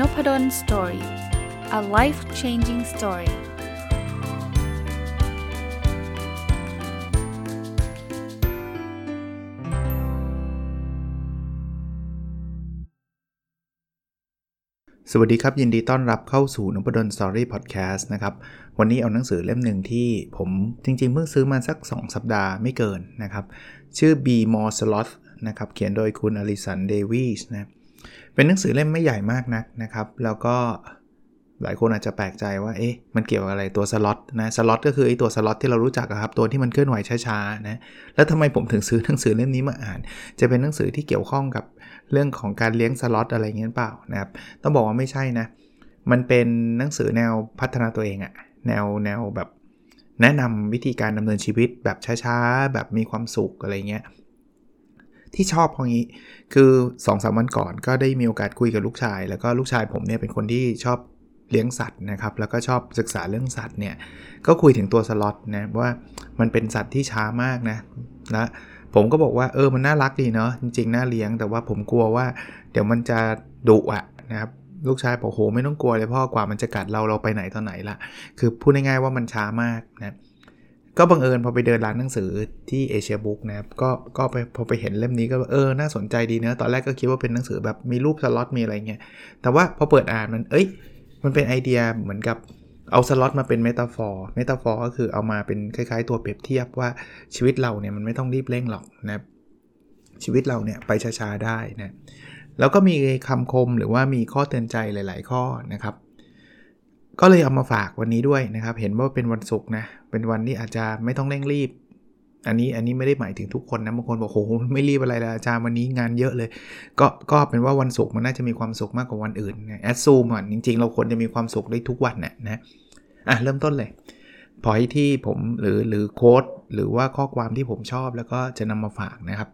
นพด ล story a life changing story สวัสดีครับ ยินดีต้อนรับเข้าสู่นพดล story พอดแคสต์นะครับ วันนี้เอาหนังสือเล่มหนึ่งที่ผมจริงๆ เพิ่งซื้อมาสัก 2 สัปดาห์ไม่เกินนะครับ ชื่อ Be More Sloth นะครับ เขียนโดยคุณอลิสันเดวิสนะ เป็นหนังสือเล่มไม่ใหญ่มากนักนะครับ แล้วก็หลายคนอาจจะแปลกใจว่า เอ๊ะ มันเกี่ยวกับอะไรตัวสล็อตนะ สล็อตก็คือไอ้ตัวสล็อตที่เรารู้จักครับ ตัวที่มันเคลื่อนไหวช้าๆนะ แล้วทำไมผมถึงซื้อหนังสือเล่มนี้มาอ่าน จะเป็นหนังสือที่เกี่ยวข้องกับเรื่องของการเลี้ยงสล็อตอะไรเงี้ยเปล่านะครับ ต้องบอกว่าไม่ใช่นะ มันเป็นหนังสือแนวพัฒนาตัวเองอะ แนวแนวแบบแนะนำวิธีการดำเนินชีวิตแบบช้าๆ แบบมีความสุขอะไรเงี้ย ที่ชอบพราะงี้ คือ2อสวันก่อนก็ได้มีโอกาสคุยกับลูกชาย แล้วก็ลูกชายผมเนี่ยเป็นคนที่ชอบเลี้ยงสัตว์นะครับ แล้วก็ชอบศึกษาเรื่องสัตว์เนี่ย ก็คุยถึงตัวสล็อตนะว่ามันเป็นสัตว์ที่ช้ามากนะนะผมก็บอกว่าเออมันน่ารักดีเนาะจริงๆน่าเลี้ยงแต่ว่าผมกลัวว่าเดี๋ยวมันจะดุอะนะครับลูกชายบอกโหไม่ต้องกลัวเลยพ่อกว่ามันจะกัดเราเราไปไหนตอนไหนละคือพูดง่ายๆว่ามันช้ามากนะ ก็บังเอิญพอไปเดินร้านหนังสือที่เอเชียบุ๊กนะครับก็ก็ไปพอไปเห็นเล่มนี้ก็เออน่าสนใจดีเนะตอนแรกก็คิดว่าเป็นหนังสือแบบมีรูปสล็อตมีอะไรเงี้ยแต่ว่าพอเปิดอ่านมันเอ้ยมันเป็นไอเดียเหมือนกับเอาสล็อตมาเป็น metaphor metaphor ก็คือเอามาเป็นคล้ายๆ ตัวเปรียบเทียบว่าชีวิตเราเนี่ยมันไม่ต้องรีบเร่งหรอกนะชีวิตเราเนี่ยไปช้าๆได้นะแล้วก็มีคำคมหรือว่ามีข้อเตือนใจหลาย ๆ ข้อนะครับ ก็เลยเอามาฝากวันนี้ด้วยนะครับ เห็นว่าเป็นวันศุกร์นะ เป็นวันที่อาจจะไม่ต้องเร่งรีบ อันนี้อันนี้ไม่ได้หมายถึงทุกคนนะบางคนบอกโอ้โหไม่รีบอะไรละอาจารย์วันนี้งานเยอะเลย ก็ก็เป็นว่าวันศุกร์มันน่าจะมีความสุขมากกว่าวันอื่นนะแอดซูมอะจริง ๆ เราควรจะมีความสุขได้ทุกวันนะนะอะเริ่มต้นเลยพอยที่ผมหรือหรือโค้ดหรือว่าข้อความที่ผมชอบแล้วก็จะนำมาฝากนะครับ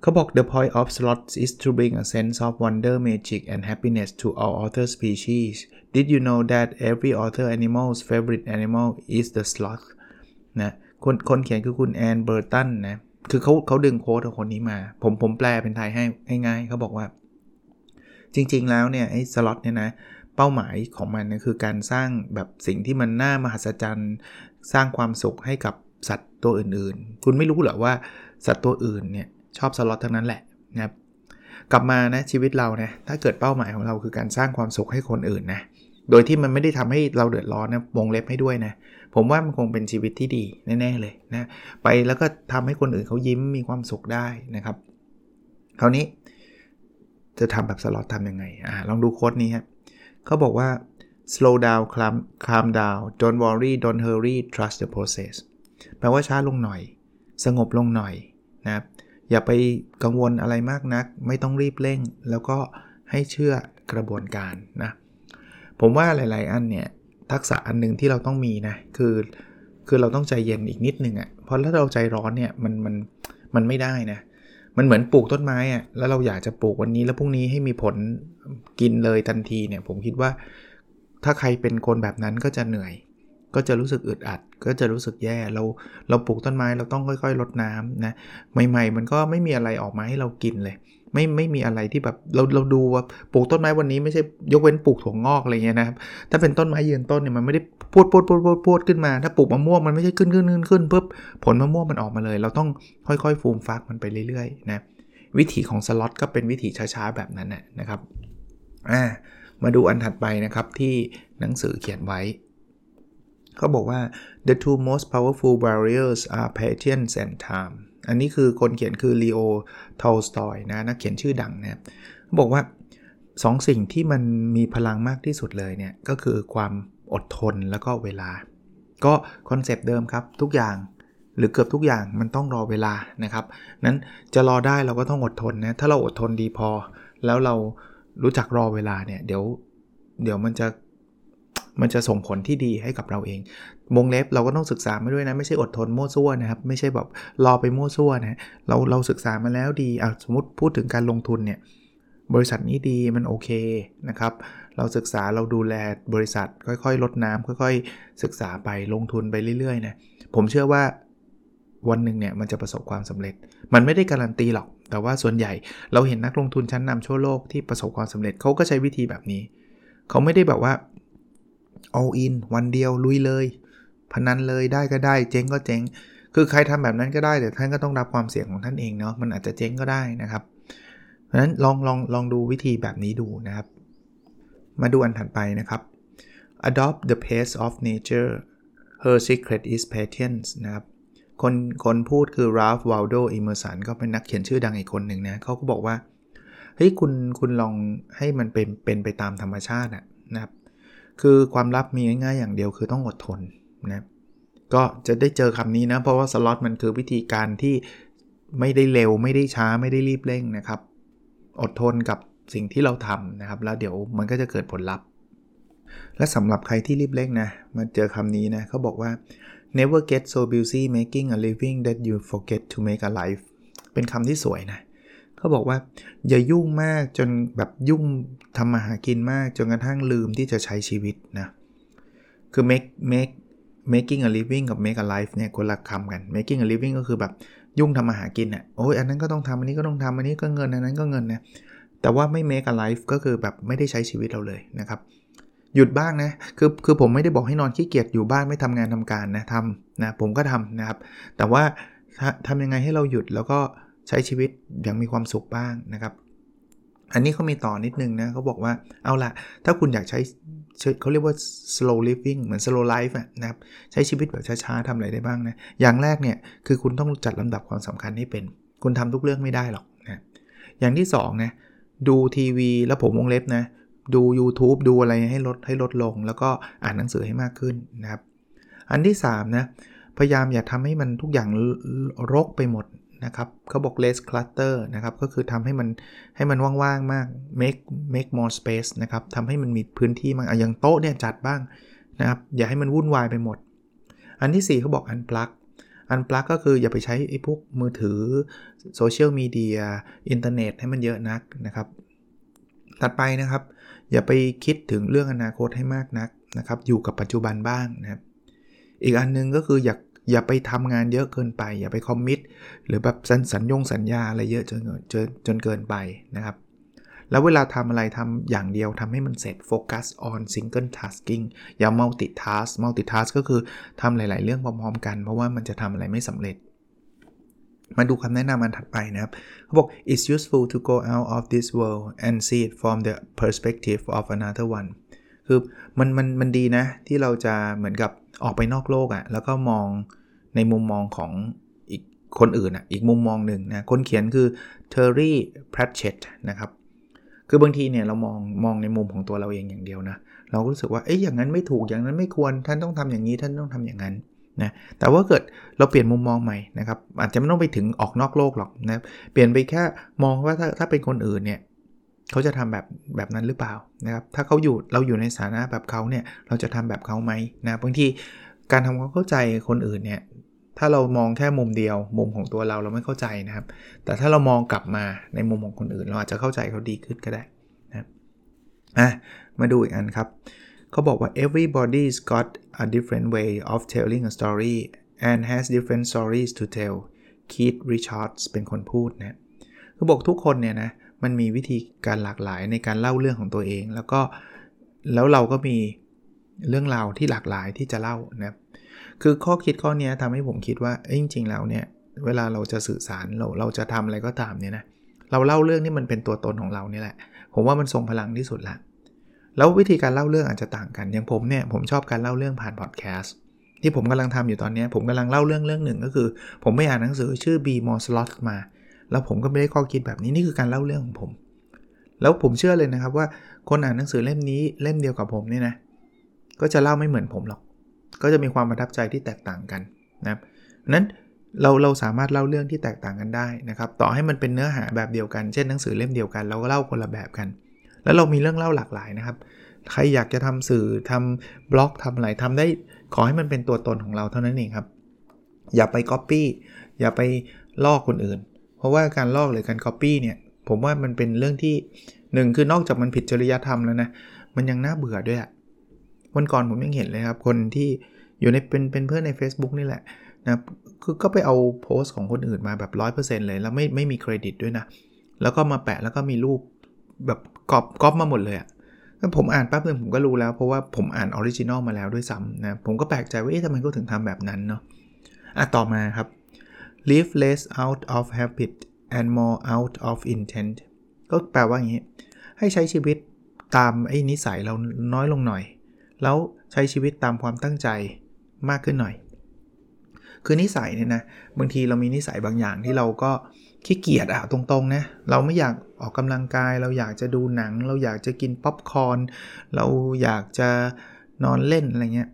เขาบอก the point of slots is to bring a sense of wonder magic and happiness to all author species Did you know that every author animal's favorite animal is the sloth นะคนคนเขียนคือคุณแอนเบอร์ตันนะ คือเขาเขาดึงโค้ดของคนนี้มา ผมผมแปลเป็นไทยให้ง่ายๆเขาบอกว่า จริงๆ แล้วเนี่ยไอ้สล็อตเนี่ยนะ เป้าหมายของมันนะคือการสร้างแบบสิ่งที่มันน่ามหัศจรรย์ สร้างความสุขให้กับสัตว์ตัวอื่นๆ คุณไม่รู้เหรอว่าสัตว์ตัวอื่นเนี่ยชอบสล็อตทั้งนั้นแหละนะครับกลับมานะชีวิตเรานะถ้าเกิดเป้าหมายของเราคือการสร้างความสุขให้คนอื่นนะ โดยที่มันไม่ได้ทำให้เราเดือดร้อนนะวงเล็บให้ด้วยนะ ผมว่ามันคงเป็นชีวิตที่ดีแน่ ๆ เลยนะ ไปแล้วก็ทำให้คนอื่นเขายิ้มมีความสุขได้นะครับ คราวนี้จะทำแบบสล็อตทำยังไงอ่าลองดูโค้ดนี้ครับเขาบอกว่า slow down calm calm down don't worry don't hurry trust the process แปลว่าช้าลงหน่อย สงบลงหน่อยนะครับอย่าไปกังวลอะไรมากนัก ไม่ต้องรีบเร่ง แล้วก็ให้เชื่อกระบวนการนะ ผมว่าหลาย ๆ อันเนี่ยทักษะอันนึงที่เราต้องมีนะคือคือเราต้องใจเย็นอีกนิดนึงอะ่ะเพราะถ้าเราใจร้อนเนี่ยมันมันมันไม่ได้นะมันเหมือนปลูกต้นไม้อะ่ะแล้วเราอยากจะปลูกวันนี้แล้วพรุ่งนี้ให้มีผลกินเลยทันทีเนี่ยผมคิดว่า ถ้าใครเป็นคนแบบนั้นก็จะเหนื่อย ก็จะรู้สึกอึดอัด ก็จะรู้สึกแย่เราเราปลูกต้นไม้เราต้องค่อย ๆ ลดน้ำนะใหม่ ๆ มันก็ไม่มีอะไรออกมาให้เรากินเลย ไม่ไม่มีอะไรที่แบบเราเราดูว่าปลูกต้นไม้วันนี้ไม่ใช่ยกเว้นปลูกถั่วงอกอะไรเงี้ยนะครับถ้าเป็นต้นไม้ยืนต้นเนี่ยมันไม่ได้พูดพูดพูดพูดพูดขึ้นมา ถ้าปลูกมะม่วงมันไม่ใช่ขึ้นขึ้นขึ้นขึ้นปุ๊บผลมะม่วงมันออกมาเลย เราต้องค่อยๆ ฟูมฟักมันไปเรื่อยๆนะวิธีของสล็อตก็เป็นวิธีช้าๆแบบนั้นนะครับอ่ามาดูอันถัดไปนะครับที่หนังสือเขียนไว้เขาบอกว่า the two most powerful barriers are patience and time อันนี้คือคนเขียนคือลีโอทอลสตอยนะนักเขียนชื่อดังนะบอกว่าสองสิ่งที่มันมีพลังมากที่สุดเลยเนี่ย ก็คือความอดทนแล้วก็เวลา ก็คอนเซปต์เดิมครับ ทุกอย่างหรือเกือบทุกอย่างมันต้องรอเวลานะครับ นั้นจะรอได้เราก็ต้องอดทนนะ ถ้าเราอดทนดีพอ แล้วเรารู้จักรอเวลาเนี่ย เดี๋ยว เดี๋ยวมันจะ มันจะส่งผลที่ดีให้กับเราเอง วงเล็บเราก็ต้องศึกษามาด้วยนะ ไม่ใช่อดทนมั่วซั่วนะครับ ไม่ใช่แบบรอไปมั่วซั่วนะเราเราศึกษามาแล้วดีอะสมมติพูดถึงการลงทุนเนี่ยบริษัทนี้ดีมันโอเคนะครับ เราศึกษาเราดูแลบริษัท ค่อยๆ ลดน้ำค่อย ๆ ศึกษาไปลงทุนไปเรื่อยๆนะผมเชื่อว่าวันหนึ่งเนี่ยมันจะประสบความสำเร็จ มันไม่ได้การันตีหรอก แต่ว่าส่วนใหญ่เราเห็นนักลงทุนชั้นนำทั่วโลกที่ประสบความสำเร็จเขาก็ใช้วิธีแบบนี้ เขาไม่ได้แบบว่า all in วันเดียวลุยเลย พนันเลยได้ก็ได้เจ๊งก็เจ๊ง คือใครทำแบบนั้นก็ได้แต่ท่านก็ต้องรับความเสี่ยงของท่านเองเนาะมันอาจจะเจ๊งก็ได้นะครับ เพราะฉะนั้นลองลองลองดูวิธีแบบนี้ดูนะครับ มาดูอันถัดไปนะครับ adopt the pace of nature her secret is patience นะครับคนคนพูดคือ Ralph Waldo Emerson ก็เป็นนักเขียนชื่อดังอีกคนหนึ่งนะเขาก็บอกว่าเฮ้ยคุณคุณลองให้มันเป็นเป็นไปตามธรรมชาตินะครับ คือความลับมีง่ายๆอย่างเดียวคือต้องอดทน นะก็จะได้เจอคำนี้นะ เพราะว่าสล็อตมันคือวิธีการที่ไม่ได้เร็วไม่ได้ช้าไม่ได้รีบเร่งนะครับ อดทนกับสิ่งที่เราทำนะครับ แล้วเดี๋ยวมันก็จะเกิดผลลัพธ์ และสำหรับใครที่รีบเร่งนะมาเจอคำนี้นะเขาบอกว่า never get so busy making a living that you forget to make a life เป็นคำที่สวยนะเขาบอกว่าอย่ายุ่งมากจนแบบยุ่งทำมาหากินมากจนกระทั่งลืมที่จะใช้ชีวิตนะคือ make make making a living กับ make a life เนี่ยคนละคำกัน making a living ก็คือแบบยุ่งทำมาหากินอะโอ้ยอันนั้นก็ต้องทำอันนี้ก็ต้องทำอันนี้ก็เงินอันนั้นก็เงินนะแต่ว่าไม่ make a life ก็คือแบบไม่ได้ใช้ชีวิตเราเลยนะครับหยุดบ้างนะคือคือผมไม่ได้บอกให้นอนขี้เกียจอยู่บ้านไม่ทำงานทำการนะทำนะผมก็ทำนะครับ แต่ว่าทำยังไงให้เราหยุดแล้วก็ใช้ชีวิตอย่างมีความสุขบ้างนะครับ อันนี้เขามีต่อนิดนึงนะเขาบอกว่าเอาละถ้าคุณอยากใช้ เขาเรียกว่า slow living เหมือน slow life นะครับใช้ชีวิตแบบช้าๆทำอะไรได้บ้างนะ อย่างแรกเนี่ยคือคุณต้องจัดลำดับความสำคัญให้เป็น คุณทำทุกเรื่องไม่ได้หรอกนะอย่างที่2นะดูทีวีแล้วผมวงเล็บนะดู YouTube ดูอะไรให้ลดให้ลดลง แล้วก็อ่านหนังสือให้มากขึ้นนะครับ อันที่3นะพยายามอย่าทำให้มันทุกอย่างรกไปหมด นะครับเขาบอก less clutter นะครับ ก็คือทำให้มันให้มันว่างๆ มาก make make more space นะครับทำให้มันมีพื้นที่มากอย่างโต๊ะเนี่ยจัดบ้างนะครับ อย่าให้มันวุ่นวายไปหมด อันที่ 4เขาบอก unplug unplug ก็คืออย่าไปใช้ไอ้พวกมือถือโซเชียลมีเดียอินเทอร์เน็ตให้มันเยอะนักนะครับ ถัดไปนะครับ อย่าไปคิดถึงเรื่องอนาคตให้มากนักนะครับ อยู่กับปัจจุบันบ้างนะครับ อีกอันนึงก็คืออย่าก อย่าไปทำงานเยอะเกินไป อย่าไปคอมมิตหรือแบบสัญสัญญงสัญญาอะไรเยอะจนจนจนเกินไปนะครับ แล้วเวลาทำอะไรทำอย่างเดียวทำให้มันเสร็จโฟกัส on single tasking อย่า multitask multitask ก็คือทำหลาย ๆ เรื่องพร้อม ๆ กัน เพราะว่ามันจะทำอะไรไม่สำเร็จ มาดูคำแนะนำอันถัดไปนะครับเขาบอก it's useful to go out of this world and see it from the perspective of another one คือมันมันมันดีนะที่เราจะเหมือนกับ ออกไปนอกโลกอะ่ะแล้วก็มองในมุมมองของอีกคนอื่นอะ่ะอีกมุมมองหนึ่งนะคนเขียนคือ Terry Pratchett นะครับคือบางทีเนี่ยเรามองมองในมุมของตัวเราเองอย่างเดียวนะเราก็รู้สึกว่าเอ้ยอย่างนั้นไม่ถูกอย่างนั้นไม่ควรท่านต้องทำอย่างนี้ท่านต้องทำอย่างนั้นนะแต่ว่าเกิดเราเปลี่ยนมุมมองใหม่นะครับอาจจะไม่ต้องไปถึงออกนอกโลกหรอกนะเปลี่ยนไปแค่มองว่าถ้าถ้าเป็นคนอื่นเนี่ย เขาจะทำแบบแบบนั้นหรือเปล่านะครับ ถ้าเขาอยู่เราอยู่ในสถานะแบบเขาเนี่ย เราจะทำแบบเขาไหมนะบางทีการทำความเข้าใจคนอื่นเนี่ย ถ้าเรามองแค่มุมเดียว มุมของตัวเราเราไม่เข้าใจนะครับ แต่ถ้าเรามองกลับมาในมุมของคนอื่น เราอาจจะเข้าใจเขาดีขึ้นก็ได้นะอะมาดูอีกอันครับเขาบอกว่า everybody's got a different way of telling a story and has different stories to tell Keith Richards เป็นคนพูดนะเขาบอกทุกคนเนี่ยนะ มันมีวิธีการหลากหลายในการเล่าเรื่องของตัวเอง แล้วก็แล้วเราก็มีเรื่องราวที่หลากหลายที่จะเล่านะคือข้อคิดข้อนี้ทำให้ผมคิดว่าจริงๆแล้วเนี่ยเวลาเราจะสื่อสารเราเราจะทำอะไรก็ตามเนี่ยนะเราเล่าเรื่องที่มันเป็นตัวตนของเรานี่แหละ ผมว่ามันทรงพลังที่สุดละ แล้ววิธีการเล่าเรื่องอาจจะต่างกัน อย่างผมเนี่ยผมชอบการเล่าเรื่องผ่านพอดแคสต์ที่ผมกำลังทำอยู่ตอนนี้ผมกำลังเล่าเรื่องเรื่องหนึ่งก็คือ ผมไปอ่านหนังสือชื่อ B More Slot มา แล้วผมก็ไม่ได้ข้อคิดแบบนี้นี่คือการเล่าเรื่องของผม แล้วผมเชื่อเลยนะครับว่าคนอ่านหนังสือเล่มนี้เล่มเดียวกับผมเนี่ยนะก็จะเล่าไม่เหมือนผมหรอก ก็จะมีความประทับใจที่แตกต่างกันนะครับนั้นเราเราสามารถเล่าเรื่องที่แตกต่างกันได้นะครับ ต่อให้มันเป็นเนื้อหาแบบเดียวกัน เช่นหนังสือเล่มเดียวกัน เราก็เล่าคนละแบบกัน แล้วเรามีเรื่องเล่าหลากหลายนะครับ ใครอยากจะทำสื่อทำบล็อกทำอะไรทำได้ ขอให้มันเป็นตัวตนของเราเท่านั้นเองครับ อย่าไปก๊อปปี้อย่าไปลอกคนอื่น เพราะว่าการลอกหรือการ Copy เนี่ยผมว่ามันเป็นเรื่องที่หนึ่งคือนอกจากมันผิดจริยธรรมแล้วนะมันยังน่าเบื่อด้วยอะวันก่อนผมยังเห็นเลยครับ คนที่อยู่ในเป็นเป็นเพื่อนใน Facebook นี่แหละนะคือก็ไปเอาโพสต์ของคนอื่นมาแบบ 100%เลย แล้วไม่ไม่มีเครดิตด้วยนะ แล้วก็มาแปะแล้วก็มีรูปแบบก๊อปก๊อปมาหมดเลยอะ่ะผมอ่านแป๊บนึงผมก็รู้แล้ว เพราะว่าผมอ่าน original มาแล้วด้วยซ้ำนะ ผมก็แปลกใจว่าเอ๊ะทำไมเขาถึงทำแบบนั้นเนาะอะต่อมาครับ live less out of habit and more out of intent ก็แปลว่าอย่างนี้ ให้ใช้ชีวิตตามไอ้นิสัยเราน้อยลงหน่อย แล้วใช้ชีวิตตามความตั้งใจมากขึ้นหน่อย คือนิสัยเนี่ยนะ บางทีเรามีนิสัยบางอย่างที่เราก็ขี้เกียจอะตรงๆนะ เราไม่อยากออกกำลังกาย เราอยากจะดูหนัง เราอยากจะกินป๊อปคอร์น เราอยากจะนอนเล่นอะไรเงี้ย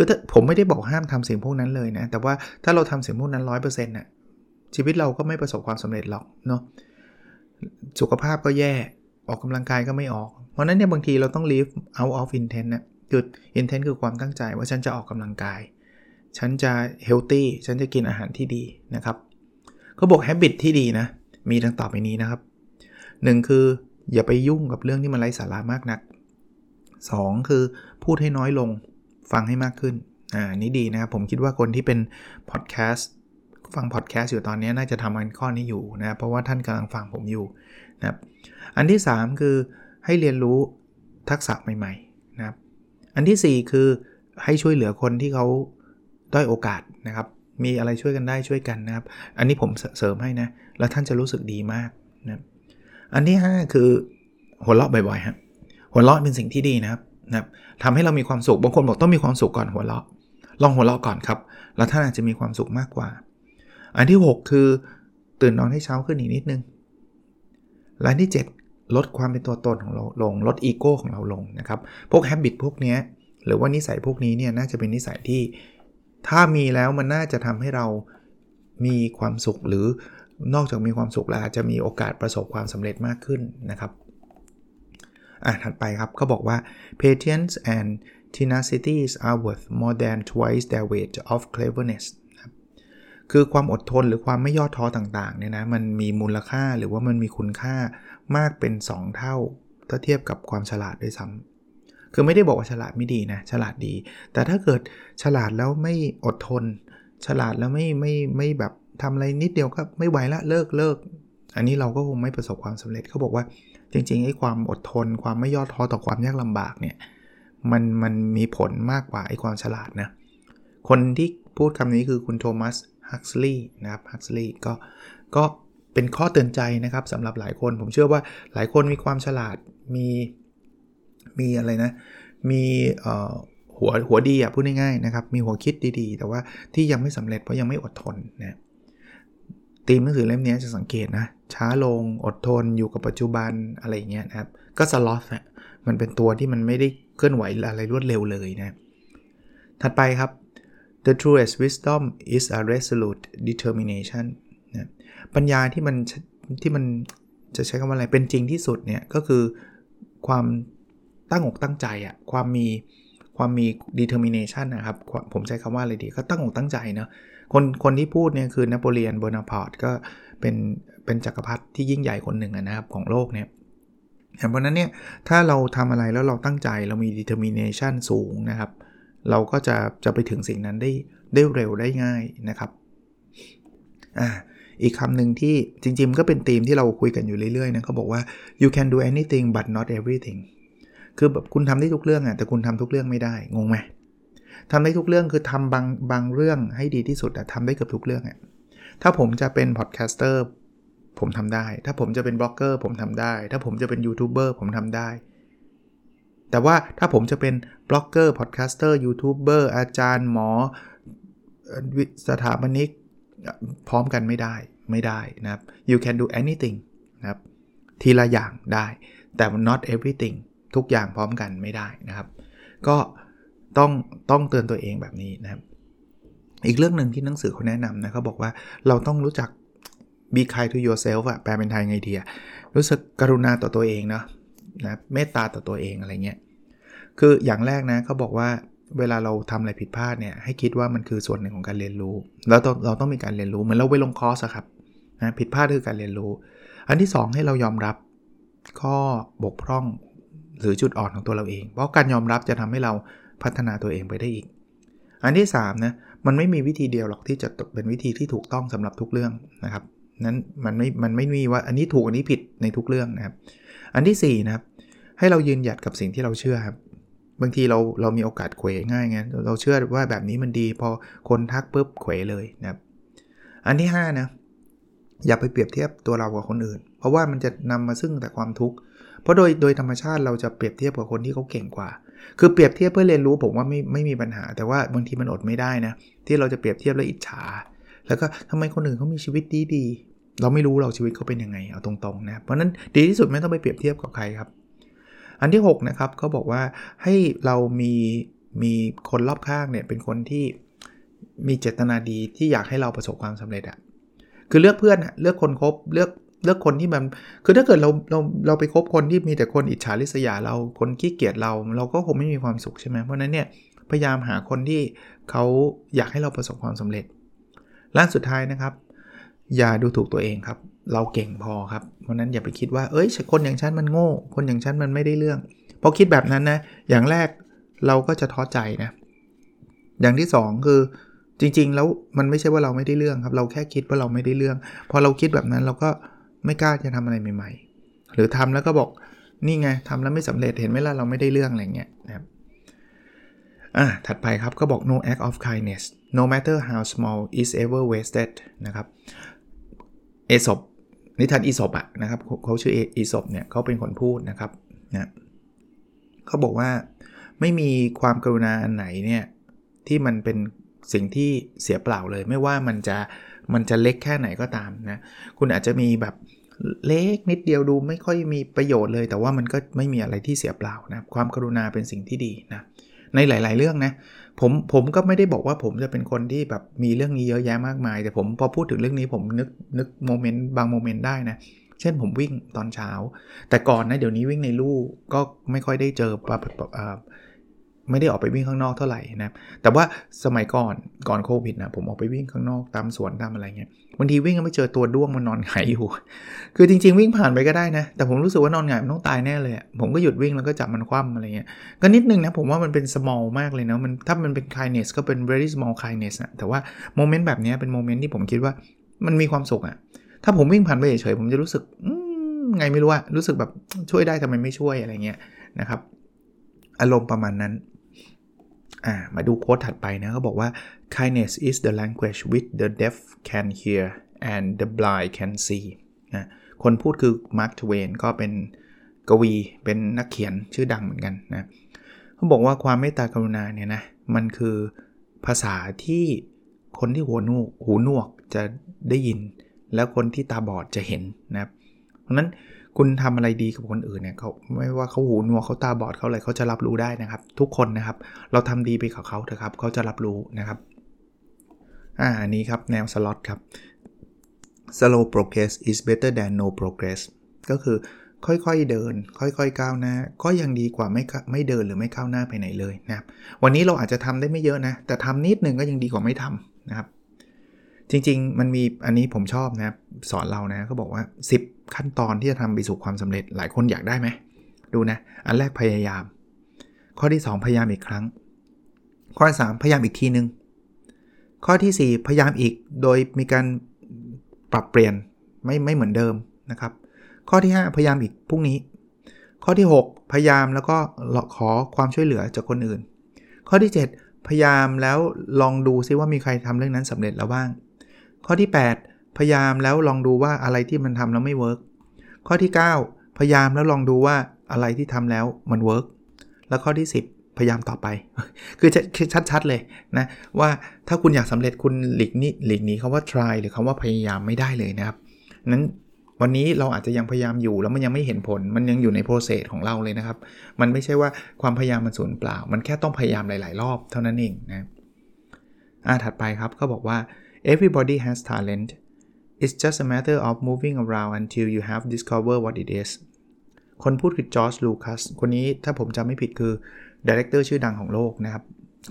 คือถ้าผมไม่ได้บอกห้ามทำสิ่งพวกนั้นเลยนะ แต่ว่าถ้าเราทำสิ่งพวกนั้น100%น่ะชีวิตเราก็ไม่ประสบความสำเร็จหรอกเนาะสุขภาพก็แย่ออกกำลังกายก็ไม่ออก เพราะนั้นเนี่ยบางทีเราต้อง live out of intent นะคือ intent คือความตั้งใจว่าฉันจะออกกำลังกาย ฉันจะ healthy ฉันจะกินอาหารที่ดีนะครับเขาบอก habit ที่ดีนะ มีดังต่อไปนี้นะครับ 1 คืออย่าไปยุ่งกับเรื่องที่มันไร้สาระมากนัก 2 คือพูดให้น้อยลง ฟังให้มากขึ้นอ่านี่ดีนะครับผมคิดว่าคนที่เป็นพอดแคสต์ฟังพอดแคสต์อยู่ตอนนี้น่าจะทำมันข้อนี้อยู่นะเพราะว่าท่านกำลังฟังผมอยู่นะครับอันที่ 3 คือให้เรียนรู้ทักษะใหม่ๆนะครับอันที่ 4 คือให้ช่วยเหลือคนที่เขาด้อยโอกาสนะครับ มีอะไรช่วยกันได้ช่วยกันนะครับ อันนี้ผมเสริมให้นะ แล้วท่านจะรู้สึกดีมากนะอันที่ 5 คือหัวเราะบ่อยๆฮะหัวเราะเป็นสิ่งที่ดีนะครับ นะครับทำให้เรามีความสุข บางคนบอกต้องมีความสุขก่อนหัวเราะ ลองหัวเราะก่อนครับ แล้วท่านอาจจะมีความสุขมากกว่า อันที่ 6 คือ ตื่นนอนให้เช้าขึ้นอีกนิดนึงและที่ 7 ลดความเป็นตัวตนของเราลง ลดอีโก้ของเราลงนะครับ พวกแฮบบิตพวกนี้หรือว่านิสัยพวกนี้เนี่ยน่าจะเป็นนิสัยที่ ถ้ามีแล้วมันน่าจะทำให้เรามีความสุขหรือนอกจากมีความสุขแล้วอาจจะมีโอกาสประสบความสำเร็จมากขึ้นนะครับ อะถัดไปครับเขาบอกว่า patience and tenacity are worth more than twice their weight of cleverness คือความอดทนหรือความไม่ย่อท้อต่างๆเนี่ยนะมันมีมูลค่าหรือว่ามันมีคุณค่ามากเป็น 2 เท่า ถ้าเทียบกับความฉลาดด้วยซ้ำคือไม่ได้บอกว่าฉลาดไม่ดีนะฉลาดดี แต่ถ้าเกิดฉลาดแล้วไม่อดทน ฉลาดแล้วไม่ไม่ไม่แบบทำอะไรนิดเดียวก็ไม่ไหวละเลิกเลิกอันนี้เราก็คงไม่ประสบความสำเร็จเขาบอกว่า จริงๆไอ้ความอดทน ความไม่ย่อท้อต่อความยากลำบากเนี่ยมันมันมีผลมากกว่าไอ้ความฉลาดนะ คนที่พูดคำนี้คือคุณโทมัสฮักซ์ลีย์นะครับฮักซ์ลีย์ก็ก็เป็นข้อเตือนใจนะครับสำหรับหลายคน ผมเชื่อว่าหลายคนมีความฉลาดมีมีอะไรนะ มีหัวหัวดีอะพูดง่ายๆนะครับ มีหัวคิดดีๆ แต่ว่าที่ยังไม่สำเร็จเพราะยังไม่อดทนนะ ตีมหนังสือเล่มนี้จะสังเกตนะ ช้าลงอดทนอยู่กับปัจจุบันอะไรเงี้ยนะครับ ก็สล็อตอะมันเป็นตัวที่มันไม่ได้เคลื่อนไหวอะไรรวดเร็วเลยนะ ถัดไปครับ the truest wisdom is a resolute determination นะปัญญาที่มันที่มันจะใช้คำว่าอะไรเป็นจริงที่สุดเนี่ย ก็คือความตั้งอกตั้งใจอะความมีความมี determination นะครับ ผมใช้คำว่าอะไรดี ก็ตั้งอกตั้งใจเนาะ คนคนที่พูดเนี่ยคือนโปเลียนโบนาพาร์ตก็เป็นเป็นจักรพรรดิที่ยิ่งใหญ่คนหนึ่งนะครับของโลกเนี่ยเพราะนั้นเนี่ยถ้าเราทำอะไรแล้วเราตั้งใจเรามี determination สูงนะครับ เราก็จะจะไปถึงสิ่งนั้นได้ได้เร็วได้ง่ายนะครับอ่าอีกคำหนึ่งที่จริงๆก็เป็นธีมที่เราคุยกันอยู่เรื่อยๆนะเขาบอกว่า you can do anything but not everything คือแบบคุณทำได้ทุกเรื่องอะแต่คุณทำทุกเรื่องไม่ได้ งงไหม ทำได้ทุกเรื่องคือทำบางบางเรื่องให้ดีที่สุดอะทำได้เกือบทุกเรื่องอะถ้าผมจะเป็น podcaster ผมทำได้ ถ้าผมจะเป็นบล็อกเกอร์ผมทำได้ ถ้าผมจะเป็นยูทูบเบอร์ผมทำได้ แต่ว่าถ้าผมจะเป็นบล็อกเกอร์ podcaster ยูทูบเบอร์อาจารย์หมอสถาปนิกพร้อมกันไม่ได้ไม่ได้นะครับ you can do anything นะครับทีละอย่างได้ แต่ not everything ทุกอย่างพร้อมกันไม่ได้นะครับ ก็ ต้องต้องเตือนตัวเองแบบนี้นะครับ อีกเรื่องหนึ่งที่หนังสือเขาแนะนำนะเขาบอกว่าเราต้องรู้จัก be kind to yourself อะแปลเป็นไทยไงดีอะรู้สึกกรุณาต่อตัวเองเนาะนะเมตตาต่อตัวเองอะไรเงี้ยคืออย่างแรกนะเขาบอกว่าเวลาเราทำอะไรผิดพลาดเนี่ยให้คิดว่ามันคือส่วนหนึ่งของการเรียนรู้ แล้วเราต้องมีการเรียนรู้เหมือนเราไปลงคอร์สครับนะผิดพลาดคือการเรียนรู้ อันที่ 2 ให้เรายอมรับข้อบกพร่องหรือจุดอ่อนของตัวเราเอง เพราะการยอมรับจะทำให้เรา พัฒนาตัวเองไปได้อีก อันที่3นะมันไม่มีวิธีเดียวหรอกที่จะเป็นวิธีที่ถูกต้องสำหรับทุกเรื่องนะครับนั้นมันไม่มันไม่มีว่าอันนี้ถูกอันนี้ผิดในทุกเรื่องนะครับ อันที่4นะครับให้เรายืนหยัดกับสิ่งที่เราเชื่อครับบางทีเราเรามีโอกาสเขวง่ายไงเราเชื่อว่าแบบนี้มันดี พอคนทักปุ๊บเขวเลยนะครับอันที่5นะอย่าไปเปรียบเทียบตัวเรากับคนอื่น เพราะว่ามันจะนำมาซึ่งแต่ความทุกข์เพราะโดยโดยธรรมชาติเราจะเปรียบเทียบกับคนที่เขาเก่งกว่า คือเปรียบเทียบเพื่อเรียนรู้ผมว่าไม่ไม่มีปัญหา แต่ว่าบางทีมันอดไม่ได้นะ ที่เราจะเปรียบเทียบแล้วอิจฉา แล้วก็ทำไมคนอื่นเขามีชีวิตดีดีเราไม่รู้เราชีวิตเขาเป็นยังไงเอาตรงๆนะเพราะนั้นดีที่สุดไม่ต้องไปเปรียบเทียบกับใครครับ อันที่6นะครับเขาบอกว่าให้เรามีมีคนรอบข้างเนี่ยเป็นคนที่มีเจตนาดีที่อยากให้เราประสบความสำเร็จอะคือเลือกเพื่อนเลือกคนคบเลือก เลือกคนที่มันคือถ้าเกิดเราเราเราไปคบคนที่มีแต่คนอิจฉาริษยาเราคนขี้เกียจเรา เราก็คงไม่มีความสุขใช่ไหมเพราะนั้นเนี่ยพยายามหาคนที่เขาอยากให้เราประสบความสำเร็จล้านสุดท้ายนะครับ อย่าดูถูกตัวเองครับ เราเก่งพอครับเพราะนั้นอย่าไปคิดว่าเอ้ยคนอย่างฉันมันโง่ คนอย่างฉันมันไม่ได้เรื่องพอคิดแบบนั้นนะอย่างแรกเราก็จะท้อใจนะอย่างที่ 2 คือจริง ๆ แล้วมันไม่ใช่ว่าเราไม่ได้เรื่องครับ เราแค่คิดว่าเราไม่ได้เรื่อง พอเราคิดแบบนั้นเราก็ ไม่กล้าจะทำอะไรใหม่ๆ หรือทำแล้วก็บอกนี่ไงทำแล้วไม่สำเร็จเห็นไหมล่ะเราไม่ได้เรื่องอะไรเงี้ยนะครับอะถัดไปครับก็บอก no act of kindness no matter how small is ever wasted นะครับเอศบนิทานอีศบอะนะครับเขาชื่ออีศบเนี่ยเขาเป็นคนพูดนะครับนะเขาบอกว่าไม่มีความกรุณาอันไหนเนี่ยที่มันเป็นสิ่งที่เสียเปล่าเลย ไม่ว่ามันจะ มันจะเล็กแค่ไหนก็ตามนะ คุณอาจจะมีแบบเล็กนิดเดียวดูไม่ค่อยมีประโยชน์เลย แต่ว่ามันก็ไม่มีอะไรที่เสียเปล่านะ ความกรุณาเป็นสิ่งที่ดีนะ ในหลาย ๆ เรื่องนะ ผมผมก็ไม่ได้บอกว่าผมจะเป็นคนที่แบบมีเรื่องนี้เยอะแยะมากมาย แต่ผมพอพูดถึงเรื่องนี้ผมนึกนึกโมเมนต์บางโมเมนต์ได้นะ เช่นผมวิ่งตอนเช้า แต่ก่อนนะเดี๋ยวนี้วิ่งในลู่ก็ไม่ค่อยได้เจอป ไม่ได้ออกไปวิ่งข้างนอกเท่าไหร่นะแต่ว่าสมัยก่อนก่อนโควิดนะผมออกไปวิ่งข้างนอกตามสวนตามอะไรเงี้ยบางทีวิ่งก็ไปเจอตัวด้วงมันนอนหงายอยู่ คือจริง ๆ วิ่งผ่านไปก็ได้นะ แต่ผมรู้สึกว่านอนหงายมันต้องตายแน่เลย ผมก็หยุดวิ่งแล้วก็จับมันคว่ำอะไรเงี้ยก็นิดนึงนะผมว่ามันเป็น small มากเลยนะมันถ้ามันเป็น kindness ก็เป็น very small kindness นะแต่ว่า moment แบบนี้เป็น moment ที่ผมคิดว่ามันมีความสุขอะถ้าผมวิ่งผ่านไปเฉยๆผมจะรู้สึกไงไม่รู้อะรู้สึกแบบช่วยได้ทำไมไม่ช่วยอะไรเงี้ยนะครับอารมณ์ประมาณนั้น มาดูโค้ดถัดไปนะเขาบอกว่า kindness is the language which the deaf can hear and the blind can see นะคนพูดคือ Mark Twain ก็เป็นกวีเป็นนักเขียนชื่อดังเหมือนกันนะเขาบอกว่าความเมตตากรุณาเนี่ยนะมันคือภาษาที่คนที่หัวนูหูหนวกจะได้ยิน แล้วคนที่ตาบอดจะเห็นนะครับเพราะนั้น คุณทำอะไรดีกับคนอื่นเนี่ยเขาไม่ว่าเขาหูหนวกเขาตาบอดเขาอะไรเขาจะรับรู้ได้นะครับ ทุกคนนะครับ เราทำดีไปกับเขาเถอะครับเขาจะรับรู้นะครับอ่านี้ครับแนวสล็อตครับ slow progress is better than no progress ก็คือค่อยๆเดิน ค่อยๆก้าวหน้า ก็ยังดีกว่าไม่ไม่เดินหรือไม่ก้าวหน้าไปไหนเลยนะครับ วันนี้เราอาจจะทำได้ไม่เยอะนะ แต่ทำนิดนึงก็ยังดีกว่าไม่ทำนะครับ จริง ๆ มันมีอันนี้ผมชอบนะสอนเรานะเขาบอกว่า 10 ขั้นตอนที่จะทำไปสู่ความสำเร็จหลายคนอยากได้ไหมดูนะ อันแรกพยายาม ข้อที่ 2 พยายามอีกครั้ง ข้อที่3พยายามอีกทีนึง ข้อที่ 4 พยายามอีกโดยมีการปรับเปลี่ยนไม่ไม่เหมือนเดิมนะครับ ข้อที่ 5 พยายามอีกพรุ่งนี้ ข้อที่ 6 พยายามแล้วก็ขอความช่วยเหลือจากคนอื่น ข้อที่ 7 พยายามแล้วลองดูซิว่ามีใครทำเรื่องนั้นสำเร็จแล้วบ้าง ข้อที่ 8 พยายามแล้วลองดูว่าอะไรที่มันทำแล้วไม่ work ข้อที่ 9 พยายามแล้วลองดูว่าอะไรที่ทำแล้วมัน work แล้วข้อที่ 10พยายามต่อไป คือชัดๆเลยนะ ว่าถ้าคุณอยากสำเร็จคุณหลีกนี้หลีกนี้คาว่า try หรือคาว่าพยายามไม่ได้เลยนะครับ นั้นวันนี้เราอาจจะยังพยายามอยู่แล้วมันยังไม่เห็นผล มันยังอยู่ใน process ของเราเลยนะครับ มันไม่ใช่ว่าความพยายามมันสูญเปล่า มันแค่ต้องพยายามหลาย ๆ รอบเท่านั้นเองนะอ่าถัดไปครับเขาบอกว่า everybody has talent it's just a matter of moving around until you have discovered what it is คนพูดคือจอร์จลูคัสคนนี้ถ้าผมจำไม่ผิดคือ director ชื่อดังของโลกนะครับ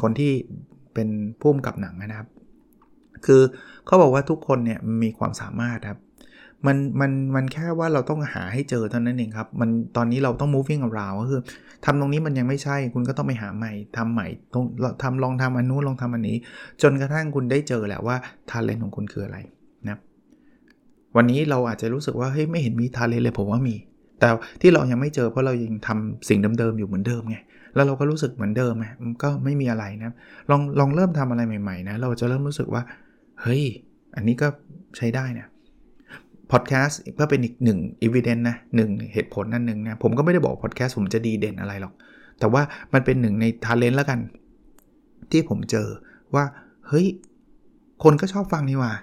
คนที่เป็นผู้กำกับหนังนะครับ คือเขาบอกว่าทุกคนเนี่ยมีความสามารถครับ มันมันมันแค่ว่าเราต้องหาให้เจอเท่านั้นเองครับ มันตอนนี้เราต้อง moving around ก็คือทำตรงนี้มันยังไม่ใช่ คุณก็ต้องไปหาใหม่ทำใหม่ตรงทำลองทำอันนู้นลองทำอันนี้ จนกระทั่งคุณได้เจอแหละว่าทาเลนของคุณคืออะไรนะวันนี้เราอาจจะรู้สึกว่าเฮ้ยไม่เห็นมีทาเลนเลยผมว่ามี แต่ที่เรายังไม่เจอเพราะเรายังทำสิ่งเดิมๆอยู่เหมือนเดิมไงแล้วเราก็รู้สึกเหมือนเดิมไงก็ไม่มีอะไรนะลองลองเริ่มทำอะไรใหม่ๆนะเราจะเริ่มรู้สึกว่าเฮ้ยอันนี้ก็ใช้ได้นะ พอดแคสต์ก็เป็นอีกหนึ่งอีเวนต์นะหนึ่งเหตุผลนั่นหนึ่งนะผมก็ไม่ได้บอกพอดแคสต์ผมจะดีเด่นอะไรหรอก แต่ว่ามันเป็นหนึ่งใน talent แล้วกัน ที่ผมเจอว่า เฮ้ย คนก็ชอบฟังนี่ว่า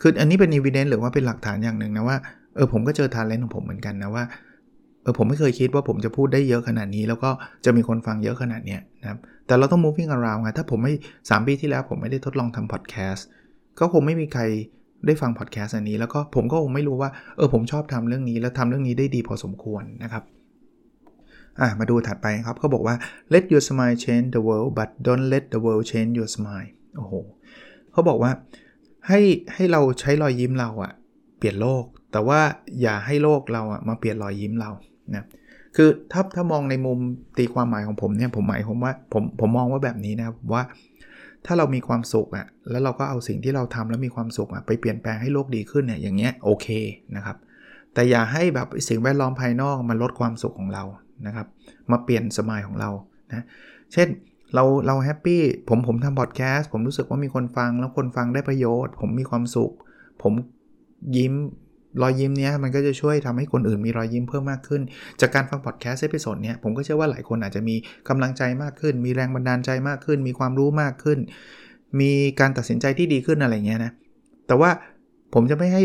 คืออันนี้เป็นอีเวนต์หรือว่าเป็นหลักฐานอย่างหนึ่งนะว่าเออผมก็เจอ talent ของผมเหมือนกันนะว่าเออผมไม่เคยคิดว่าผมจะพูดได้เยอะขนาดนี้ แล้วก็จะมีคนฟังเยอะขนาดเนี้ยนะครับแต่เราต้อง moving around ไงถ้าผมไม่3ปีที่แล้วผมไม่ได้ทดลองทำพอดแคสต์ก็คงไม่มีใคร ได้ฟังพอดแคสต์อันนี้แล้วก็ผมก็คงไม่รู้ว่าเออผมชอบทำเรื่องนี้ แล้วทำเรื่องนี้ได้ดีพอสมควรนะครับอะมาดูถัดไปครับเขาบอกว่า let your smile change the world but don't let the world change your smile โอ้โหเขาบอกว่าให้ให้เราใช้รอยยิ้มเราอะเปลี่ยนโลก แต่ว่าอย่าให้โลกเราอะมาเปลี่ยนรอยยิ้มเรานะคือถ้าถ้ามองในมุมตีความหมายของผมเนี่ยผมหมายผมว่าผมผมมองว่าแบบนี้นะว่า ถ้าเรามีความสุขอะแล้วเราก็เอาสิ่งที่เราทำแล้วมีความสุขอะไปเปลี่ยนแปลงให้โลกดีขึ้นเนี่ยอย่างเงี้ยโอเคนะครับแต่อย่าให้แบบสิ่งแวดล้อมภายนอกมันลดความสุขของเรานะครับมาเปลี่ยน smile ของเรานะเช่นเราเรา happy ผมผมทำพอดแคสต์ผมรู้สึกว่ามีคนฟังแล้วคนฟังได้ประโยชน์ ผมมีความสุข ผมยิ้ม รอยยิ้มเนี้ยมันก็จะช่วยทำให้คนอื่นมีรอยยิ้มเพิ่มมากขึ้น จากการฟังพอดแคสต์ episode เนี้ยผมก็เชื่อว่าหลายคนอาจจะมีกำลังใจมากขึ้น มีแรงบันดาลใจมากขึ้น มีความรู้มากขึ้น มีการตัดสินใจที่ดีขึ้นอะไรเงี้ยนะแต่ว่าผมจะไม่ให้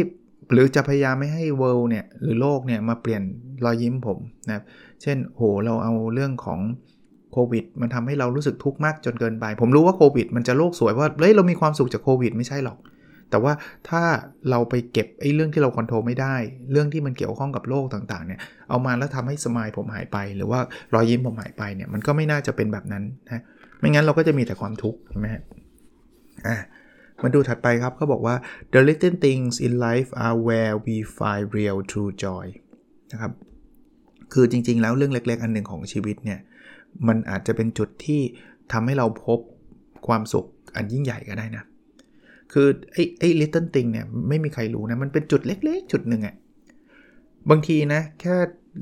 หรือจะพยายามไม่ให้ world เนี่ยหรือโลกเนี่ยมาเปลี่ยนรอยยิ้มผมนะครับเช่นโหเราเอาเรื่องของโควิดมันทำให้เรารู้สึกทุกข์มากจนเกินไป ผมรู้ว่าโควิดมันจะโลกสวยว่าเฮ้ยเรามีความสุขจากโควิดไม่ใช่หรอก แต่ว่าถ้าเราไปเก็บไอ้เรื่องที่เราควบคุมไม่ได้ เรื่องที่มันเกี่ยวข้องกับโลกต่างๆเนี่ยเอามาแล้วทำให้สมายผมหายไป หรือว่ารอยยิ้มผมหายไปเนี่ยมันก็ไม่น่าจะเป็นแบบนั้นนะไม่งั้นเราก็จะมีแต่ความทุกข์ใช่ไหมอ่ามาดูถัดไปครับเขาบอกว่า the little things in life are where we find real true joy นะครับคือจริงๆ แล้วเรื่องเล็ก ๆ อันหนึ่งของชีวิตเนี่ยมันอาจจะเป็นจุดที่ทำให้เราพบความสุขอันยิ่งใหญ่ก็ได้นะ คือไอ้ไอ้ little thing เนี่ยไม่มีใครรู้นะ มันเป็นจุดเล็ก ๆ จุดหนึ่งอะบางทีนะ แค่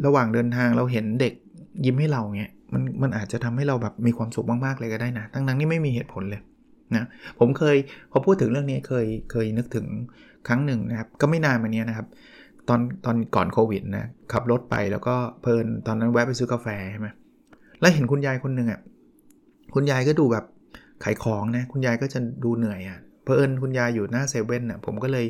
ระหว่างเดินทางเราเห็นเด็กยิ้มให้เราเงี้ยมันมันอาจจะทำให้เราแบบมีความสุขมาก ๆ เลยก็ได้นะ ทั้งๆนี่ไม่มีเหตุผลเลยนะผมเคยพอพูดถึงเรื่องนี้เคยเคยนึกถึงครั้งหนึ่งนะครับ ก็ไม่นานมานี้นะครับ ตอนตอนก่อนโควิดนะขับรถไปแล้วก็เพลินตอนนั้นแวะไปซื้อกาแฟใช่ไหมแล้วเห็นคุณยายคนหนึ่งอะคุณยายก็ดูแบบขายของนะ คุณยายก็จะดูเหนื่อยอะ เผอิญคุณยายอยู่หน้าเซเว่นอะผมก็เลย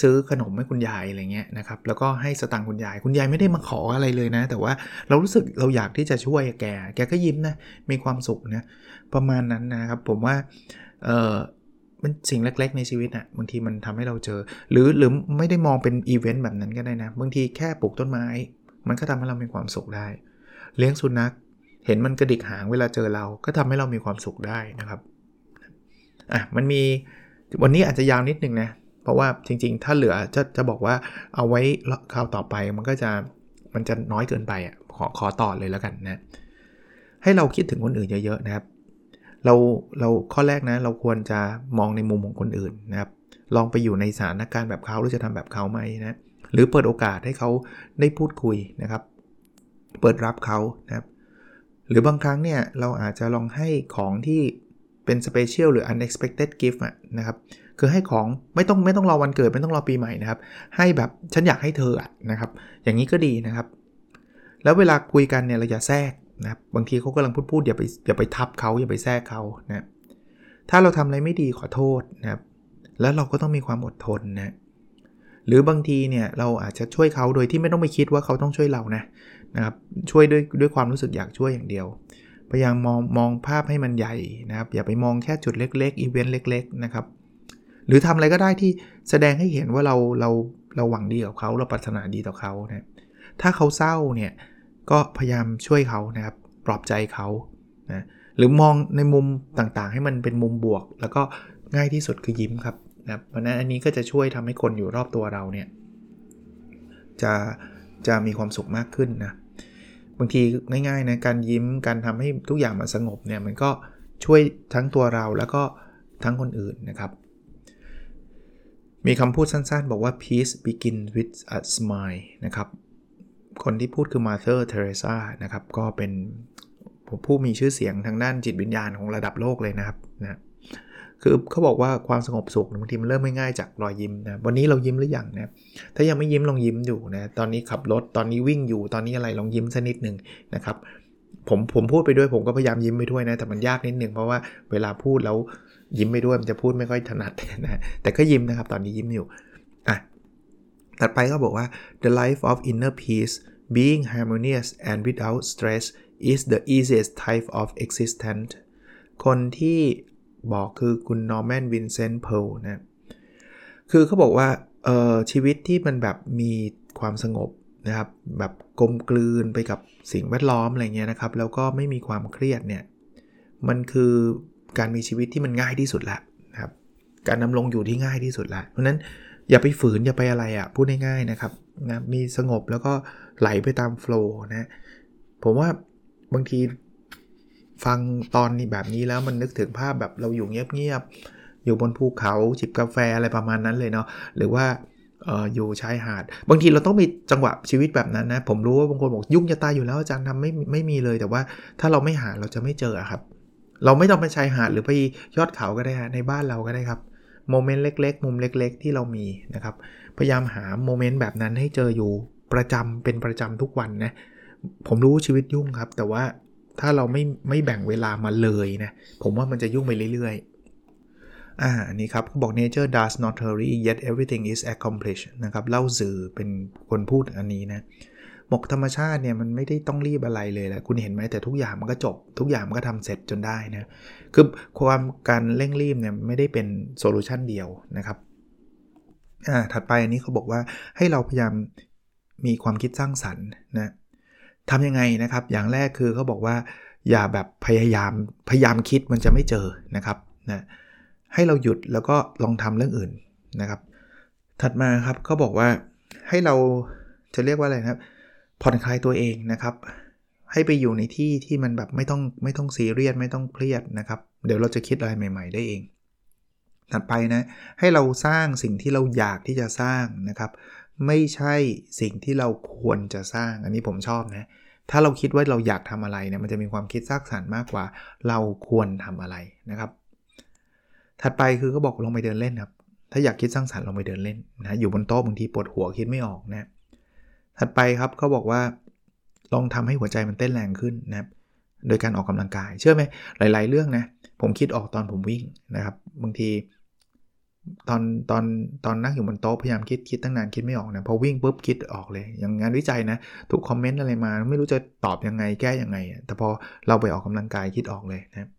ซื้อขนมให้คุณยายอะไรเงี้ยนะครับแล้วก็ให้สตังค์คุณยาย คุณยายไม่ได้มาขออะไรเลยนะ แต่ว่าเรารู้สึกเราอยากที่จะช่วยแก แกก็ยิ้มนะมีความสุขนะประมาณนั้นนะครับผมว่าเออมันสิ่งเล็ก ๆ ในชีวิตอะ่ะบางทีมันทำให้เราเจอ หรือหรือไม่ได้มองเป็นอีเวนต์แบบนั้นก็ได้นะ บางทีแค่ปลูกต้นไม้ มันก็ทำให้เรามีความสุขได้ เลี้ยงสุนัขเห็นมันกระดิกหางเวลาเจอเราก็ทำให้เรามีความสุขได้นะครับ อะมันมีวันนี้อาจจะยาวนิดนึงนะ เพราะว่าจริงๆ ถ้าเหลือจะจะบอกว่าเอาไว้คราวต่อไปมันก็จะมันจะน้อยเกินไปอะขอขอต่อเลยแล้วกันนะ ให้เราคิดถึงคนอื่นเยอะๆนะครับ เราเราข้อแรกนะ เราควรจะมองในมุมของคนอื่นนะครับลองไปอยู่ในสถานการณ์แบบเขาหรือจะทำแบบเขาไหมนะหรือเปิดโอกาสให้เขาได้พูดคุยนะครับ เปิดรับเขานะครับ หรือบางครั้งเนี่ยเราอาจจะลองให้ของที่ เป็นสเปเชียลหรือ unexpected gift อะนะครับคือให้ของไม่ต้องไม่ต้องรอวันเกิดไม่ต้องรอปีใหม่นะครับ ให้แบบฉันอยากให้เธอนะครับ อย่างนี้ก็ดีนะครับ แล้วเวลาคุยกันเนี่ยเราอย่าแทรกนะบางทีเขากำลังพูดพูดอย่าไปอย่าไปทับเขาอย่าไปแทรกเขานะถ้าเราทำอะไรไม่ดีขอโทษนะครับแล้วเราก็ต้องมีความอดทนนะหรือบางทีเนี่ยเราอาจจะช่วยเขาโดยที่ไม่ต้องไปคิดว่าเขาต้องช่วยเรานะนะครับช่วยด้วยด้วยความรู้สึกอยากช่วยอย่างเดียว พยายามมองมองภาพให้มันใหญ่นะครับ อย่าไปมองแค่จุดเล็กๆอีเวนต์เล็ก ๆ นะครับ หรือทำอะไรก็ได้ที่แสดงให้เห็นว่าเราเราเราหวังดีกับเขาเราปรารถนาดีต่อเขานะถ้าเขาเศร้าเนี่ยก็พยายามช่วยเขานะครับปลอบใจเขานะหรือมองในมุมต่างๆ ให้มันเป็นมุมบวก แล้วก็ง่ายที่สุดคือยิ้มครับนะเพราะนั้นอันนี้ก็จะช่วยทำให้คนอยู่รอบตัวเราเนี่ยจะจะมีความสุขมากขึ้นนะ บางทีง่ายๆนะการยิ้มการทำให้ทุกอย่างมันสงบเนี่ยมันก็ช่วยทั้งตัวเราแล้วก็ทั้งคนอื่นนะครับ มีคำพูดสั้นๆ บอกว่า peace begin with a smile นะครับ คนที่พูดคือ Mother Teresa นะครับ ก็เป็นผู้มีชื่อเสียงทางด้านจิตวิญญาณของระดับโลกเลยนะครับนะ คือเขาบอกว่าความสงบสุขบางทีมันเริ่มไม่ง่ายจากรอยยิ้มนะ วันนี้เรายิ้มหรือยังนะ ถ้ายังไม่ยิ้มลองยิ้มอยู่นะ ตอนนี้ขับรถ ตอนนี้วิ่งอยู่ ตอนนี้อะไรลองยิ้มสักนิดหนึ่งนะครับ ผมผมพูดไปด้วยผมก็พยายามยิ้มไปด้วยนะ แต่มันยากนิดนึงเพราะว่าเวลาพูดแล้วยิ้มไปด้วยมันจะพูดไม่ค่อยถนัดนะ แต่ก็ยิ้มนะครับ ตอนนี้ยิ้มอยู่ อะ ถัดไปก็บอกว่า the life of inner peace being harmonious and without stress is the easiest type of existence คนที่ บอกคือคุณนอร์แมนวินเซนต์เพลนะคือเขาบอกว่าชีวิตที่มันแบบมีความสงบนะครับแบบกลมกลืนไปกับสิ่งแวดล้อมอะไรเงี้ยนะครับแล้วก็ไม่มีความเครียดเนี่ยมันคือการมีชีวิตที่มันง่ายที่สุดละนะครับการดำรงอยู่ที่ง่ายที่สุดละเพราะนั้นอย่าไปฝืนอย่าไปอะไรอะ่ะพูดง่ายๆนะครับนะมีสงบแล้วก็ไหลไปตามโฟล์นะผมว่าบางที ฟังตอนนี้แบบนี้แล้วมันนึกถึงภาพแบบเราอยู่เงียบๆอยู่บนภูเขาจิบกาแฟอะไรประมาณนั้นเลยเนาะหรือว่าอยู่ชายหาด บางทีเราต้องมีจังหวะชีวิตแบบนั้นนะผมรู้ว่าบางคนบอกยุ่งจะตายอยู่แล้วอาจารย์ทำไม่ไม่มีเลยแต่ว่าถ้าเราไม่หาเราจะไม่เจอครับ เราไม่ต้องไปชายหาดหรือไปยอดเขาก็ได้ฮะในบ้านเราก็ได้ครับโมเมนต์เล็ก ๆ มุมเล็ก ๆ ที่เรามีนะครับพยายามหาโมเมนต์แบบนั้นให้เจออยู่ประจำเป็นประจำทุกวันนะผมรู้ชีวิตยุ่งครับ แต่ว่า ถ้าเราไม่ไม่แบ่งเวลามาเลยนะ ผมว่ามันจะยุ่งไปเรื่อยๆ อ่า อันนี้ครับเขาบอก nature does not hurry yet everything is accomplished นะครับ เล่าสื่อเป็นคนพูดอันนี้นะบอกธรรมชาติเนี่ยมันไม่ได้ต้องรีบอะไรเลยแหละคุณเห็นไหมแต่ทุกอย่างมันก็จบ ทุกอย่างมันก็ทำเสร็จจนได้นะ คือความการเร่งรีบเนี่ยไม่ได้เป็น solution เดียวนะครับ อ่าถัดไปอันนี้เขาบอกว่าให้เราพยายามมีความคิดสร้างสรรค์นะ ทำยังไงนะครับ อย่างแรกคือเขาบอกว่าอย่าแบบพยายามพยายามคิดมันจะไม่เจอนะครับนะให้เราหยุดแล้วก็ลองทำเรื่องอื่นนะครับ ถัดมาครับเขาบอกว่าให้เราจะเรียกว่าอะไรครับ ผ่อนคลายตัวเองนะครับ ให้ไปอยู่ในที่ที่มันแบบไม่ต้องไม่ต้องซีเรียสไม่ต้องเครียดนะครับ เดี๋ยวเราจะคิดอะไรใหม่ ๆ ได้เอง ถัดไปนะให้เราสร้างสิ่งที่เราอยากที่จะสร้างนะครับ ไม่ใช่สิ่งที่เราควรจะสร้าง อันนี้ผมชอบนะ ถ้าเราคิดว่าเราอยากทำอะไรเนี่ยมันจะมีความคิดสร้างสรรค์มากกว่า เราควรทำอะไรนะครับ ถัดไปคือเขาบอกลองไปเดินเล่นครับ ถ้าอยากคิดสร้างสรรค์ลองไปเดินเล่นนะอยู่บนโต๊ะบางทีปวดหัวคิดไม่ออกนะถัดไปครับเขาบอกว่าลองทำให้หัวใจมันเต้นแรงขึ้นนะครับโดยการออกกำลังกาย เชื่อไหมหลาย ๆ เรื่องนะผมคิดออกตอนผมวิ่งนะครับ บางที ตอนตอนตอนนั่งอยู่บนโต๊ะพยายามคิดคิดตั้งนานคิดไม่ออกนะพอวิ่งปุ๊บคิดออกเลย อย่างงานวิจัยนะถูกคอมเมนต์อะไรมา ไม่รู้จะตอบยังไงแก้ยังไง แต่พอเราไปออกกำลังกายคิดออกเลยนะ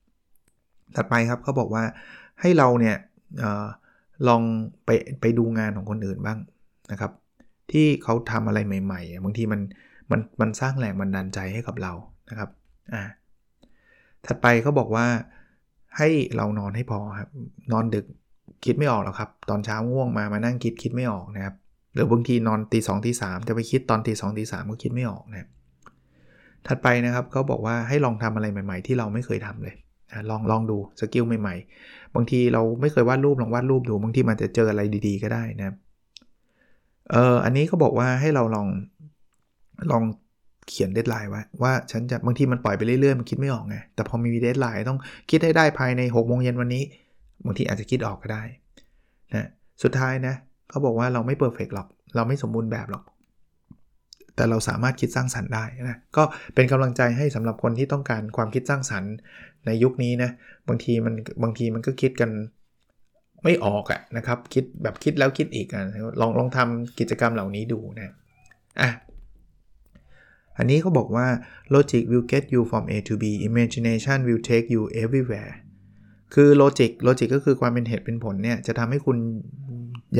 ถัดไปครับเขาบอกว่าให้เราเนี่ยออลองไปไปดูงานของคนอื่นบ้างนะครับ ที่เขาทำอะไรใหม่ๆบางทีมันมันมันสร้างแรงบันดาลใจให้กับเรานะครับอ่าถัดไปเขาบอกว่าให้เรานอนให้พอครับนอนดึก คิดไม่ออกหรอกครับ ตอนเช้าง่วงมามานั่งคิดคิดไม่ออกนะครับ หรือบางทีนอนตีสองตีสามจะไปคิดตอนตีสองตีสามก็คิดไม่ออกนะถัดไปนะครับเขาบอกว่าให้ลองทำอะไรใหม่ ๆ ที่เราไม่เคยทำเลยลองลองดู skill ใหม่ๆ บางทีเราไม่เคยวาดรูปลองวาดรูปดูบางทีมันจะเจออะไรดีๆ ก็ได้นะเอออันนี้เขาบอกว่าให้เราลองลองเขียน deadline ไว้ว่าฉันจะบางทีมันปล่อยไปเรื่อยๆ มันคิดไม่ออกไง แต่พอมี deadline ต้องคิดให้ได้ภายใน6 โมงเย็นวันนี้ บางทีอาจจะคิดออกก็ได้นะสุดท้ายนะเขาบอกว่าเราไม่เพอร์เฟกหรอก เราไม่สมบูรณ์แบบหรอก แต่เราสามารถคิดสร้างสรรค์ได้นะก็เป็นกำลังใจให้สำหรับคนที่ต้องการความคิดสร้างสรรค์ในยุคนี้นะบางทีมันบางทีมันก็คิดกันไม่ออกอะนะครับคิดแบบคิดแล้วคิดอีกอะลองลองทำกิจกรรมเหล่านี้ดูนะอะอันนี้เขาบอกว่า logic will get you from A to B imagination will take you everywhere คือ logic logic ก็คือความเป็นเหตุเป็นผลเนี่ยจะทำให้คุณ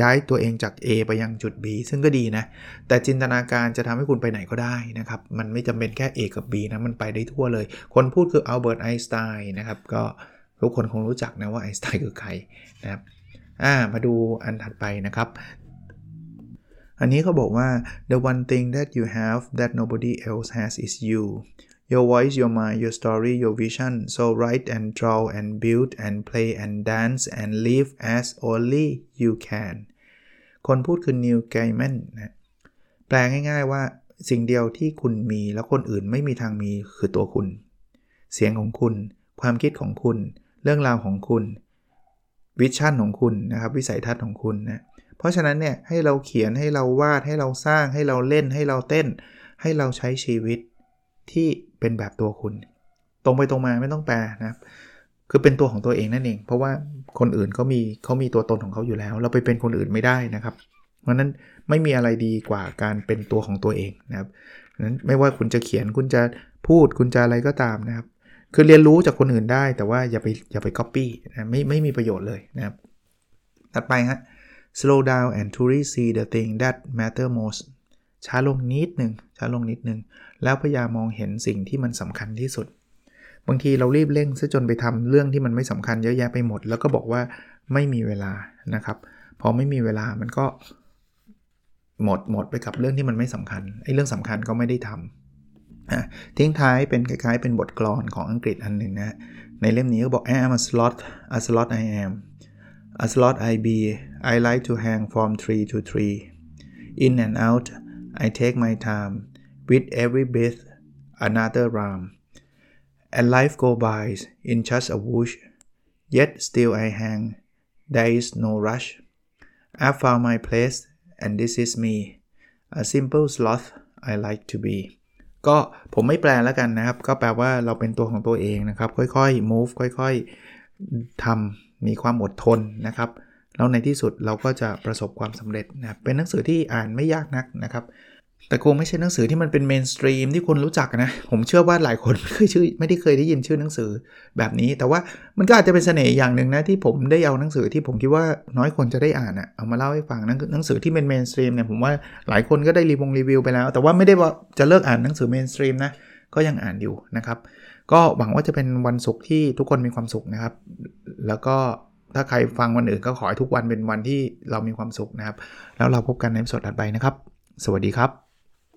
ย้ายตัวเองจาก A ไปยังจุด B ซึ่งก็ดีนะ แต่จินตนาการจะทำให้คุณไปไหนก็ได้นะครับ มันไม่จำเป็นแค่ A กับ B นะ มันไปได้ทั่วเลย คนพูดคืออัลเบิร์ตไอน์สไตน์นะครับ ก็ทุกคนคงรู้จักนะว่าไอน์สไตน์คือใครนะครับอ่ามาดูอันถัดไปนะครับ อันนี้เขาบอกว่า the one thing that you have that nobody else has is you your voice your mind your story your vision so write and draw and build and play and dance and live as only you can คนพูดคือ Neil Gaiman นะแปลง่ายๆว่าสิ่งเดียวที่คุณมีแล้วคนอื่นไม่มีทางมีคือตัวคุณ เสียงของคุณ ความคิดของคุณ เรื่องราวของคุณ วิชั่นของคุณนะครับ วิสัยทัศน์ของคุณนะ เพราะฉะนั้นเนี่ยให้เราเขียนให้เราวาดให้เราสร้างให้เราเล่นให้เราเต้น ให้เราใช้ชีวิต ที่เป็นแบบตัวคุณ ตรงไปตรงมาไม่ต้องแปลนะครับคือเป็นตัวของตัวเองนั่นเอง เพราะว่าคนอื่นเขามีเขามีตัวตนของเขาอยู่แล้ว เราไปเป็นคนอื่นไม่ได้นะครับ เพราะนั้นไม่มีอะไรดีกว่าการเป็นตัวของตัวเองนะครับนั้นไม่ว่าคุณจะเขียนคุณจะพูดคุณจะอะไรก็ตามนะครับ คือเรียนรู้จากคนอื่นได้ แต่ว่าอย่าไปอย่าไป copy นะไม่ไม่มีประโยชน์เลยนะครับถัดไปฮะ slow down and truly see the thing that matter most ช้าลงนิดหนึ่งช้าลงนิดหนึ่ง แล้วพยายามมองเห็นสิ่งที่มันสำคัญที่สุด บางทีเรารีบเร่งซะจนไปทำเรื่องที่มันไม่สำคัญเยอะแยะไปหมด แล้วก็บอกว่าไม่มีเวลานะครับ พอไม่มีเวลามันก็หมดหมดไปกับเรื่องที่มันไม่สำคัญไอ้เรื่องสำคัญก็ไม่ได้ทำทิ้งท้ายเป็นคล้ายๆ เป็นบทกลอนของอังกฤษอันหนึ่งนะในเล่มนี้ก็บอก I am a slot, a slot I am a slot I be I like to hang from tree to tree in and out I take my time with every breath another rhyme and life go by in just a whoosh yet still I hang there is no rush I found my place and this is me a simple sloth I like to be ก็ผมไม่แปลแล้วกันนะครับ ก็แปลว่าเราเป็นตัวของตัวเองนะครับ ค่อยๆ move ค่อยๆทำมีความอดทนนะครับแล้วในที่สุดเราก็จะประสบความสำเร็จนะเป็นหนังสือที่อ่านไม่ยากนักนะครับ แต่คงไม่ใช่หนังสือที่มันเป็น mainstream ที่คนรู้จักนะ ผมเชื่อว่าหลายคนไม่เคยชื่อไม่ได้เคยได้ยินชื่อหนังสือแบบนี้ แต่ว่ามันก็อาจจะเป็นเสน่ห์อย่างหนึ่งนะที่ผมได้เอาหนังสือที่ผมคิดว่าน้อยคนจะได้อ่านอะเอามาเล่าให้ฟังหนังสือที่เป็น mainstream เนี่ยผมว่าหลายคนก็ได้รีวงรีวิวไปแล้ว แต่ว่าไม่ได้ว่าจะเลิกอ่านหนังสือ mainstream นะก็ยังอ่านอยู่นะครับ ก็หวังว่าจะเป็นวันศุกร์ที่ทุกคนมีความสุขนะครับ แล้วก็ถ้าใครฟังวันอื่นก็ขอให้ทุกวันเป็นวันที่เรามีความสุขนะครับ แล้วเราพบกันในสดถัดไปนะครับ สวัสดีครับ